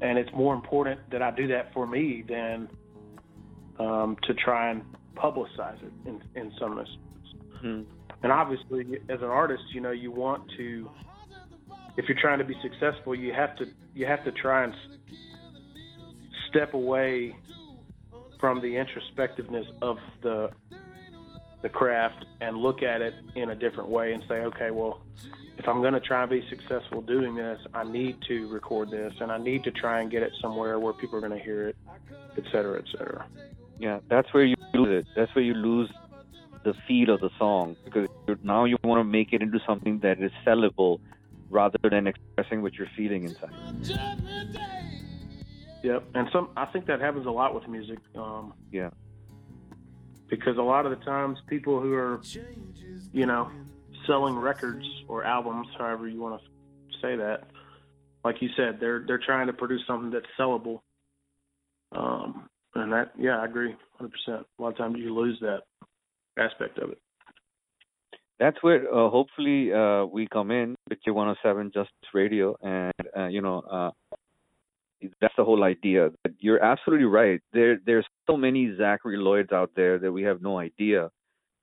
and it's more important that I do that for me than um, to try and publicize it in, in some instances. Hmm. And obviously, as an artist, you know, you want to, if you're trying to be successful, you have to you have to try and step away from the introspectiveness of the the craft and look at it in a different way and say, okay, well, if I'm going to try and be successful doing this, I need to record this and I need to try and get it somewhere where people are going to hear it, et cetera, et cetera. Yeah, that's where you lose it. That's where you lose the feel of the song because now you want to make it into something that is sellable rather than expressing what you're feeling inside. Yep, and some I think that happens a lot with music. Um, Yeah. because a lot of the times people who are, you know, selling records or albums, however you want to say that, like you said, they're they're trying to produce something that's sellable. Um, and that, yeah, I agree, hundred percent. A lot of times you lose that aspect of it. That's where uh, hopefully uh, we come in with Q107 Justice Radio, and uh, you know uh, that's the whole idea. That you're absolutely right. There, there's so many Zechariah Lloyds out there that we have no idea,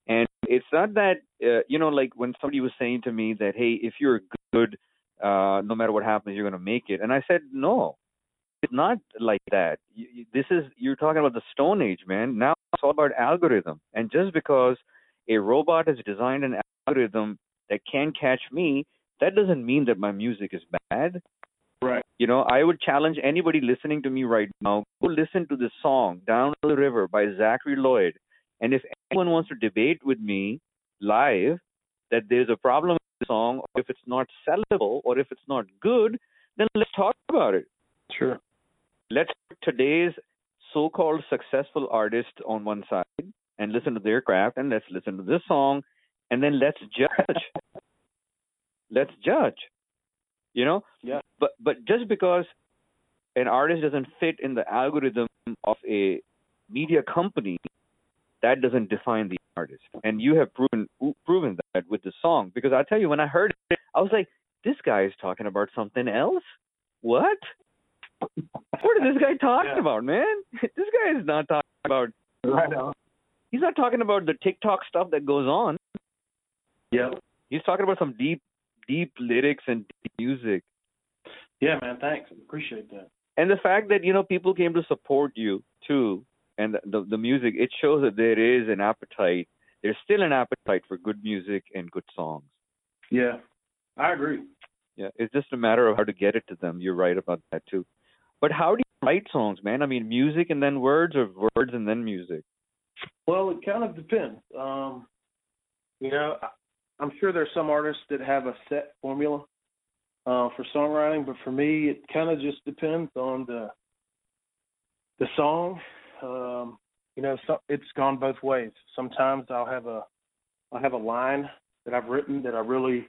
and it's not that uh, you know, like when somebody was saying to me that, hey, if you're good, uh, no matter what happens, you're going to make it, and I said no. It's not like that. You, you- this is you're talking about the Stone Age, man. Now it's all about algorithm, and just because a robot has designed an algorithm that can catch me, that doesn't mean that my music is bad. Right. You know, I would challenge anybody listening to me right now, go listen to this song, Down the River by Zechariah Lloyd. And if anyone wants to debate with me live that there's a problem with the song, or if it's not sellable, or if it's not good, then let's talk about it. Sure. Let's put today's so called successful artists on one side and listen to their craft, and let's listen to this song, and then let's judge. let's judge. You know? Yeah. But but just because an artist doesn't fit in the algorithm of a media company, that doesn't define the artist. And you have proven proven that with the song. Because I tell you, when I heard it, I was like, this guy is talking about something else. What? What is this guy talking Yeah. about, man? This guy is not talking about. Right on. He's not talking about the TikTok stuff that goes on. Yep. He's talking about some deep, deep lyrics and deep music. Yeah, man. Thanks. Appreciate that. and the fact that you know people came to support you too and the, the the music it shows that there is an appetite there's still an appetite for good music and good songs Yeah, I agree. yeah it's just a matter of how to get it to them you're right about that too but how do you write songs man i mean music and then words or words and then music Well, it kind of depends. Um, you know, I'm sure there's some artists that have a set formula uh, for songwriting, but for me, it kind of just depends on the the song. Um, you know, so, it's gone both ways. Sometimes I'll have a I'll have a line that I've written that I really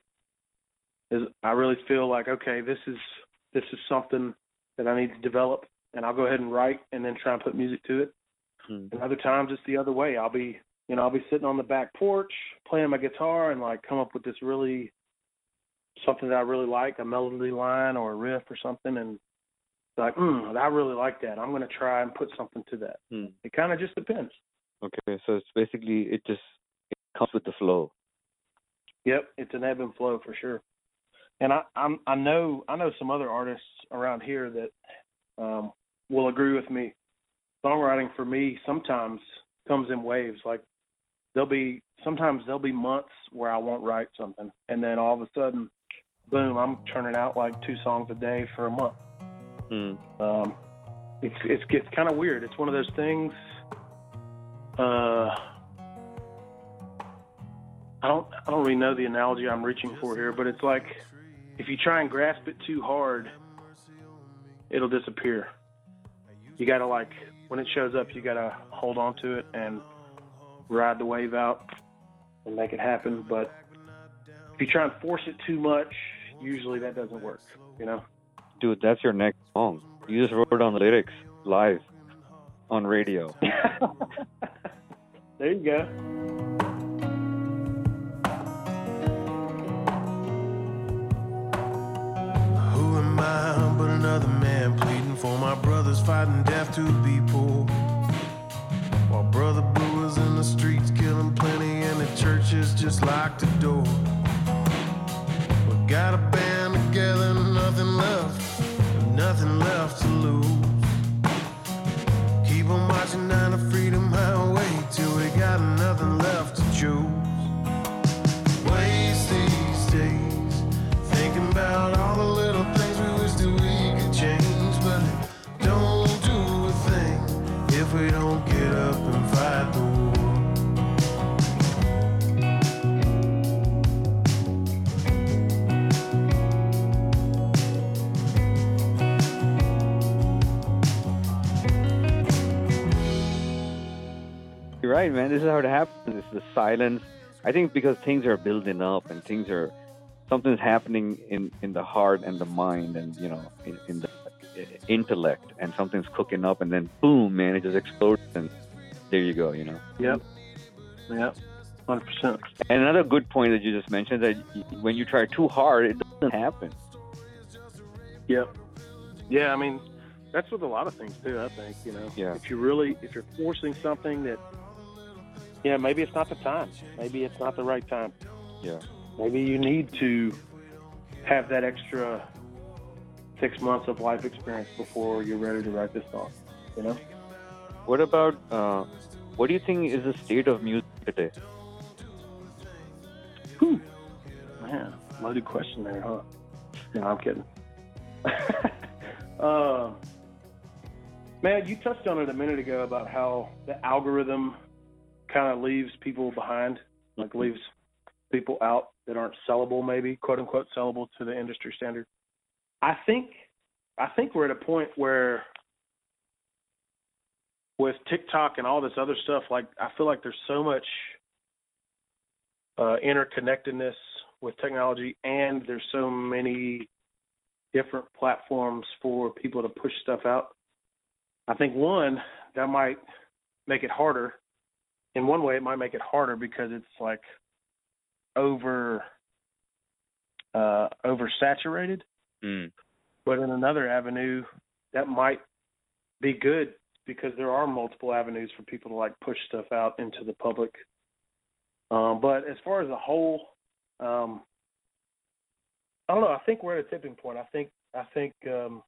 is I really feel like okay, this is this is something that I need to develop, and I'll go ahead and write and then try and put music to it. Hmm. And other times it's the other way. I'll be, you know, I'll be sitting on the back porch playing my guitar and like come up with this really something that I really like, a melody line or a riff or something, and like, mm, I really like that. I'm going to try and put something to that. Hmm. It kind of just depends. okay so it's basically it just it comes with the flow Yep, it's an ebb and flow for sure. And I I'm I know I know some other artists around here that um will agree with me. Songwriting for me sometimes comes in waves. Like there'll be sometimes there'll be months where I won't write something and then all of a sudden boom, I'm turning out like two songs a day for a month. Hmm. Um it's it's it's kind of weird. It's one of those things uh I don't I don't really know the analogy I'm reaching for here, but it's like if you try and grasp it too hard, it'll disappear. You gotta like when it shows up, you gotta hold on to it and ride the wave out and make it happen. But if you try and force it too much, usually that doesn't work. You know? dude that's your next song you just wrote on the lyrics live on radio there you go. Brothers fighting death to be poor? While brother is in the streets killing plenty and the churches just locked the door. We got a band together, nothing left, nothing left to lose. Right, man. This is how it happens. It's the silence. I think because things are building up and things are something's happening in in the heart and the mind and you know in, in the intellect and something's cooking up and then boom, man, it just explodes and there you go. You know. Yep. Yep. Hundred percent. And another good point that you just mentioned that when you try too hard, it doesn't happen. Yep. Yeah, I mean, that's with a lot of things too. I think you know, Yeah. if you really, if you're forcing something that, yeah, maybe it's not the time. Maybe it's not the right time. Yeah. Maybe you need to have that extra six months of life experience before you're ready to write this song. You know. What about uh, what do you think is the state of music today? Whew. Man, loaded question there, huh? No, I'm kidding. uh, man, you touched on it a minute ago about how the algorithm kind of leaves people behind, like leaves people out that aren't sellable, maybe quote unquote sellable to the industry standard. I think, I think we're at a point where with TikTok and all this other stuff, like I feel like there's so much uh, interconnectedness with technology, and there's so many different platforms for people to push stuff out. I think one that might make it harder. In one way, it might make it harder because it's like over uh, oversaturated. Mm. But in another avenue, that might be good because there are multiple avenues for people to like push stuff out into the public. Um, but as far as a whole, um, I don't know. I think we're at a tipping point. I think I think um,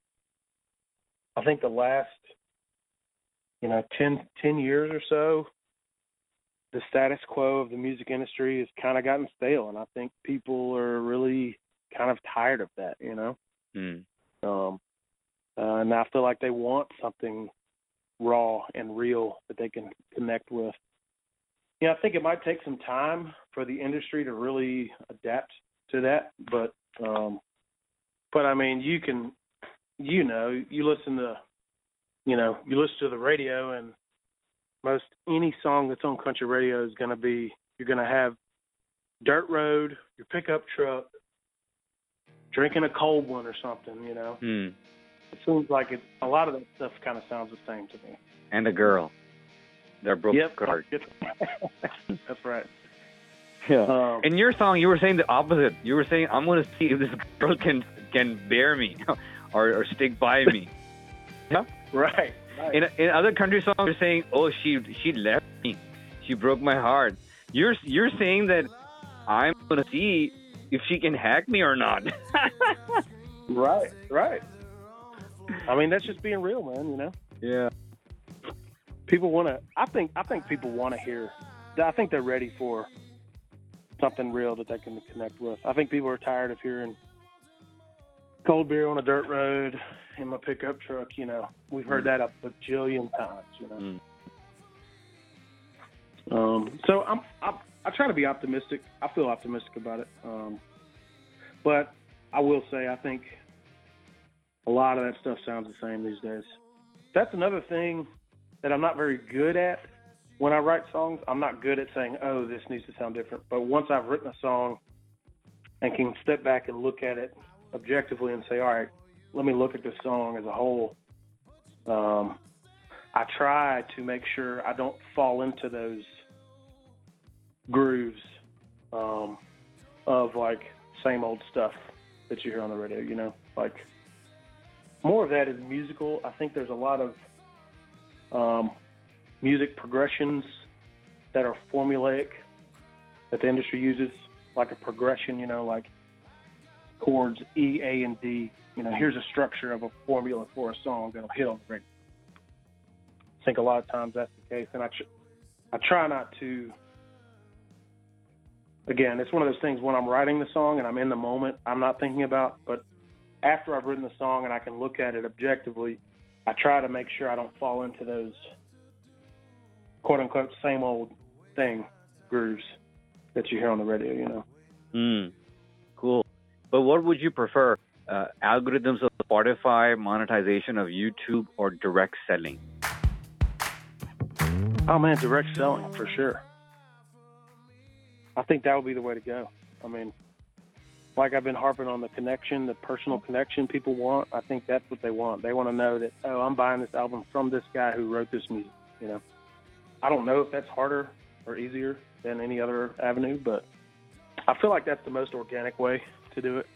I think the last you know 10, 10 years or so, the status quo of the music industry has kind of gotten stale, and I think people are really kind of tired of that. You know. Mm. Um, uh, and I feel like they want something raw and real that they can connect with. Yeah, I think it might take some time for the industry to really adapt to that, but um, but I mean, you can, you know, you listen to, you know, you listen to the radio, and most any song that's on country radio is going to be you're going to have dirt road, your pickup truck, drinking a cold one or something, you know. Mm. It seems like it. A lot of that stuff kind of sounds the same to me. And a girl. They're broke Yep, card. that's right. Yeah. Um, In your song, you were saying the opposite. You were saying, "I'm going to see if this girl can can bear me, or, or stick by me." right. right. In in other country songs, you're saying, "Oh, she she left me, she broke my heart." You're you're saying that I'm going to see if she can hack me or not. right. Right. I mean, that's just being real, man. You know, yeah. people want to. I think. I think people want to hear. I think they're ready for something real that they can connect with. I think people are tired of hearing cold beer on a dirt road in my pickup truck. You know, we've heard that a bajillion times. You know. Mm. Um, so I'm, I'm I try to be optimistic. I feel optimistic about it. Um, but I will say I think a lot of that stuff sounds the same these days. That's another thing that I'm not very good at when I write songs. I'm not good at saying, "Oh, this needs to sound different." But once I've written a song and can step back and look at it objectively and say, "All right, let me look at this song as a whole." Um, I try to make sure I don't fall into those grooves um, of like same old stuff that you hear on the radio. You know, like more of that is musical. I think there's a lot of um, music progressions that are formulaic that the industry uses, like a progression. You know, like chords E, A, and D. You know, here's a structure of a formula for a song that'll hit on the radio. I think a lot of times that's the case, and I tr- I try not to. Again, it's one of those things when I'm writing the song and I'm in the moment, I'm not thinking about. But after I've written the song and I can look at it objectively, I try to make sure I don't fall into those quote unquote same old thing grooves that you hear on the radio. You know. Mm. But what would you prefer? Uh, algorithms of Spotify, monetization of YouTube, or direct selling? Oh man, direct selling for sure. I think that would be the way to go. I mean, like I've been harping on the connection, the personal connection people want. I think that's what they want. They want to know that oh, I'm buying this album from this guy who wrote this music. You know, I don't know if that's harder or easier than any other avenue, but I feel like that's the most organic way to do it.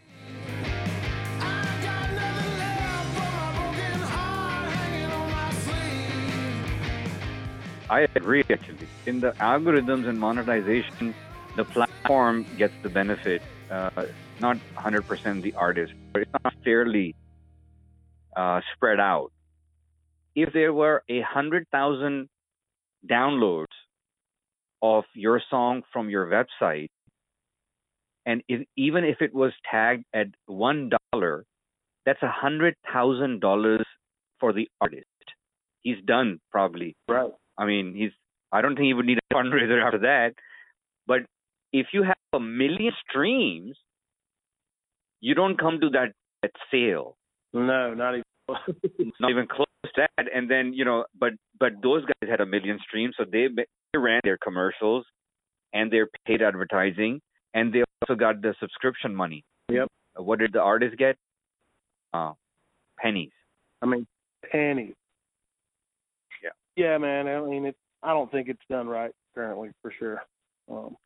I agree, actually. In the algorithms and monetization, the platform gets the benefit, uh, not 100% the artist, but it's not fairly uh, spread out. If there were a hundred thousand downloads of your song from your website, and if, even if it was tagged at one dollar, that's a hundred thousand dollars for the artist. He's done probably. Right. I mean, he's. I don't think he would need a fundraiser after that. But if you have a million streams, you don't come to that that sale. No, not even. not even close to that. And then you know, but but those guys had a million streams, so they, they ran their commercials and their paid advertising, and they also got the subscription money. Yep. What did the artist get? Uh, pennies. I mean, pennies. Yeah. Yeah, man. I mean, it. I don't think it's done right currently, for sure. Um,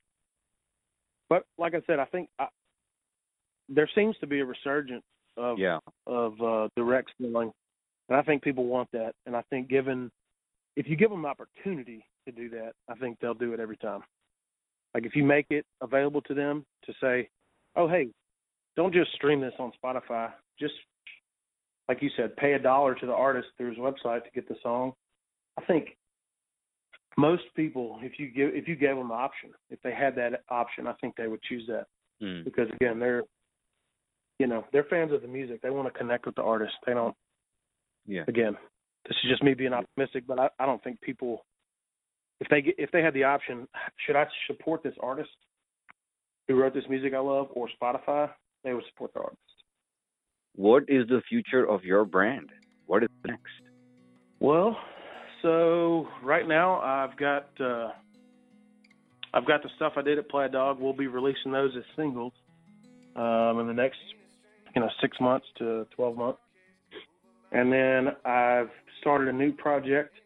but like I said, I think I, there seems to be a resurgence of Yeah. of uh, direct selling, and I think people want that. And I think given if you give them the opportunity to do that, I think they'll do it every time. Like if you make it available to them to say, "Oh, hey, don't just stream this on Spotify. Just like you said, pay a dollar to the artist through his website to get the song." I think most people, if you give if you gave them the option, if they had that option, I think they would choose that Mm. because again, they're you know they're fans of the music. They want to connect with the artist. They don't. Yeah. Again, this is just me being optimistic, but I, I don't think people, if they get, if they had the option, should I support this artist who wrote this music I love or Spotify? They would support the artist. What is the future of your brand? What is next? Well, so right now I've got uh, I've got the stuff I did at Plaid Dog. We'll be releasing those as singles um, in the next you know six months to twelve months, and then I've started a new project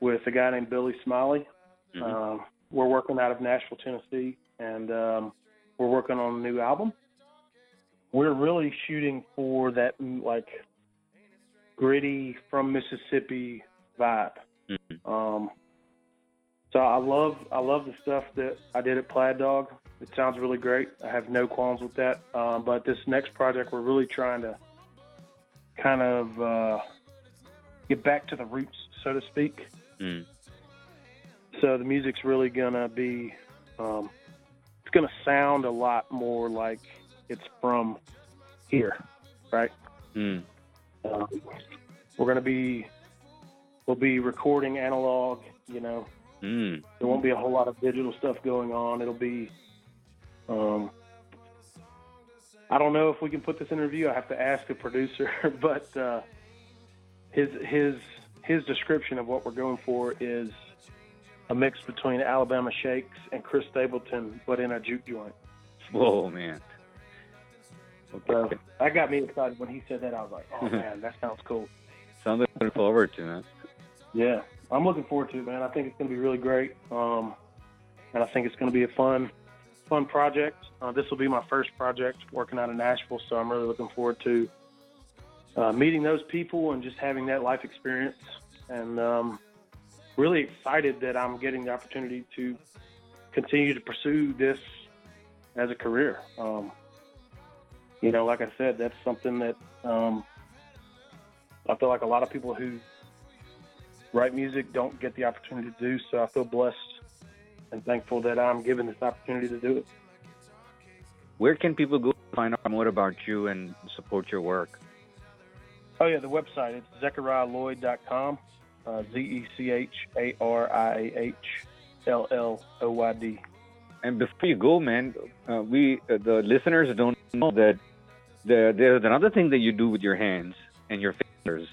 with a guy named Billy Smiley. Mhm. Um, we're working out of Nashville, Tennessee, and um, we're working on a new album. We're really shooting for that mm, like gritty from Mississippi vibe. Mhm. Um, so I love I love the stuff that I did at Plaid Dog. It sounds really great. I have no qualms with that. Um, but this next project, we're really trying to kind of uh, get back to the roots, so to speak. Mm. So the music's really gonna be, um, it's gonna sound a lot more like it's from here, right? Mm. Um, we're gonna be, we'll be recording analog. You know, Mm. there won't be a whole lot of digital stuff going on. It'll be, um, I don't know if we can put this in review. I have to ask the producer, but uh, his his his description of what we're going for is a mix between Alabama Shakes and Chris Stapleton, but in a juke joint. Whoa, man. So Okay. that got me excited when he said that. I was like, oh man, that sounds cool. Something to look forward to, man. Yeah, I'm looking forward to it, man. I think it's going to be really great, um, and I think it's going to be a fun, fun project. Uh, this will be my first project working out of Nashville, so I'm really looking forward to uh, meeting those people and just having that life experience. And um, really excited that I'm getting the opportunity to continue to pursue this as a career. Um, you know, like I said, that's something that um, I feel like a lot of people who write music don't get the opportunity to do. So I feel blessed and thankful that I'm given this opportunity to do it. Where can people go to find out more about you and support your work? Oh yeah, the website it's zechariahlloyd.com. Uh, Z e c h a r i a h l l o y d. And before you go, man, uh, we uh, the listeners don't know that the, there's another thing that you do with your hands and your fingers,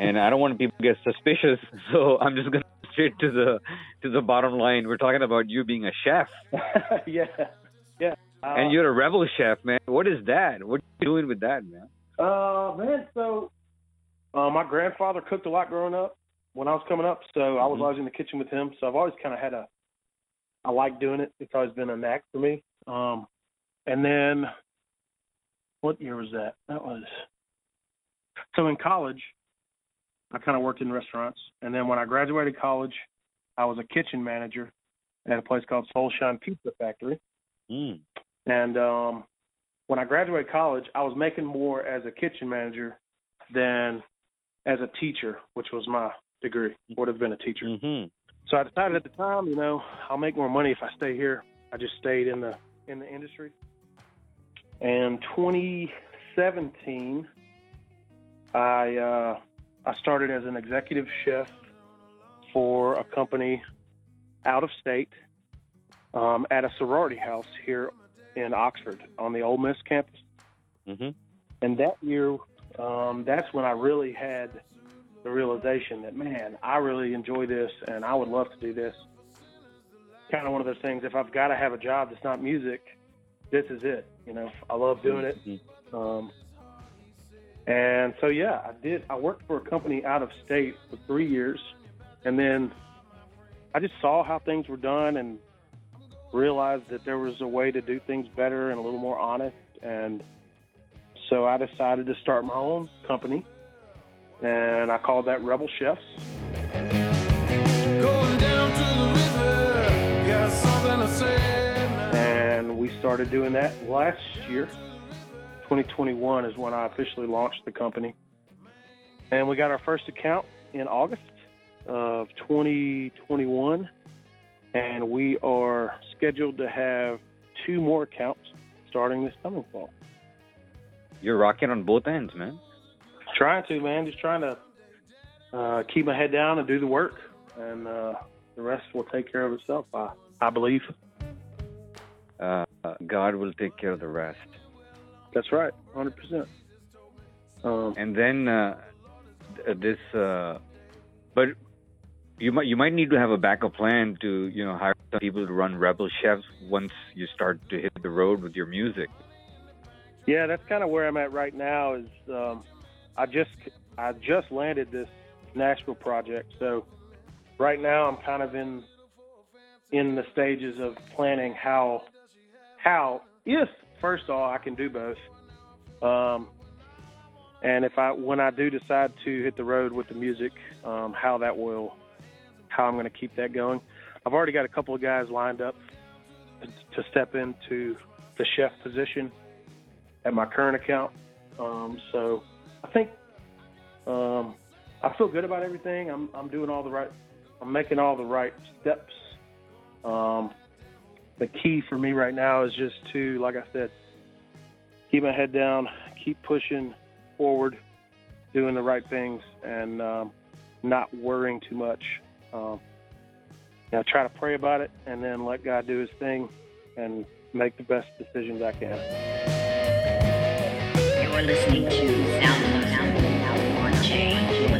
and I don't want people to get suspicious, so I'm just gonna straight to the to the bottom line. We're talking about you being a chef, yeah, yeah. Uh, and you're a rebel chef, man. What is that? What are you doing with that, man? Uh, man, so uh, my grandfather cooked a lot growing up when I was coming up, so I was Mhm. always in the kitchen with him. So I've always kind of had a, I like doing it. It's always been a knack for me. Um, and then, what year was that? That was, so in college, I kind of worked in restaurants, and then when I graduated college, I was a kitchen manager at a place called Soulshine Pizza Factory. Mm. And um, when I graduated college, I was making more as a kitchen manager than as a teacher, which was my degree. Would have been a teacher. Mm-hmm. So I decided at the time, you know, I'll make more money if I stay here. I just stayed in the in the industry. And 2017, I uh, I started as an executive chef for a company out of state um, at a sorority house here in Oxford on the Ole Miss campus. Mm-hmm. And that year, um, that's when I really had the realization that, man, I really enjoy this and I would love to do this. Kind of one of those things. If I've got to have a job that's not music, this is it. You know, I love doing it. Um, and so, yeah, I did. I worked for a company out of state for three years, and then I just saw how things were done and realized that there was a way to do things better and a little more honest. And so I decided to start my own company, and I called that Rebel Chefs. Going down to the river, got something to say and we started doing that last year. 2021 is when I officially launched the company, and we got our first account in August of 2021, and we are scheduled to have two more counts starting this coming fall. You're rocking on both ends, man. Trying to, man, just trying to uh, keep my head down and do the work, and uh, the rest will take care of itself. I, I believe. Uh, God will take care of the rest. That's right, 100%. Um, And then uh, this, uh, but you might you might need to have a backup plan to you know hire some people to run Rebel Chefs once you start to hit the road with your music. Yeah, that's kind of where I'm at right now. Is um, I just I just landed this Nashville project, so right now I'm kind of in in the stages of planning how how if first of all I can do both, um, and if I when I do decide to hit the road with the music, um, how that will how I'm going to keep that going. I've already got a couple of guys lined up to step into the chef position at my current account. Um, so I think um, I feel good about everything. I'm I'm doing all the right. I'm making all the right steps. Um, the key for me right now is just to, like I said, keep my head down, keep pushing forward, doing the right things, and um, not worrying too much. Um, you know, try to pray about it, and then let God do His thing, and make the best decisions I can. You're listening to Sound Sound on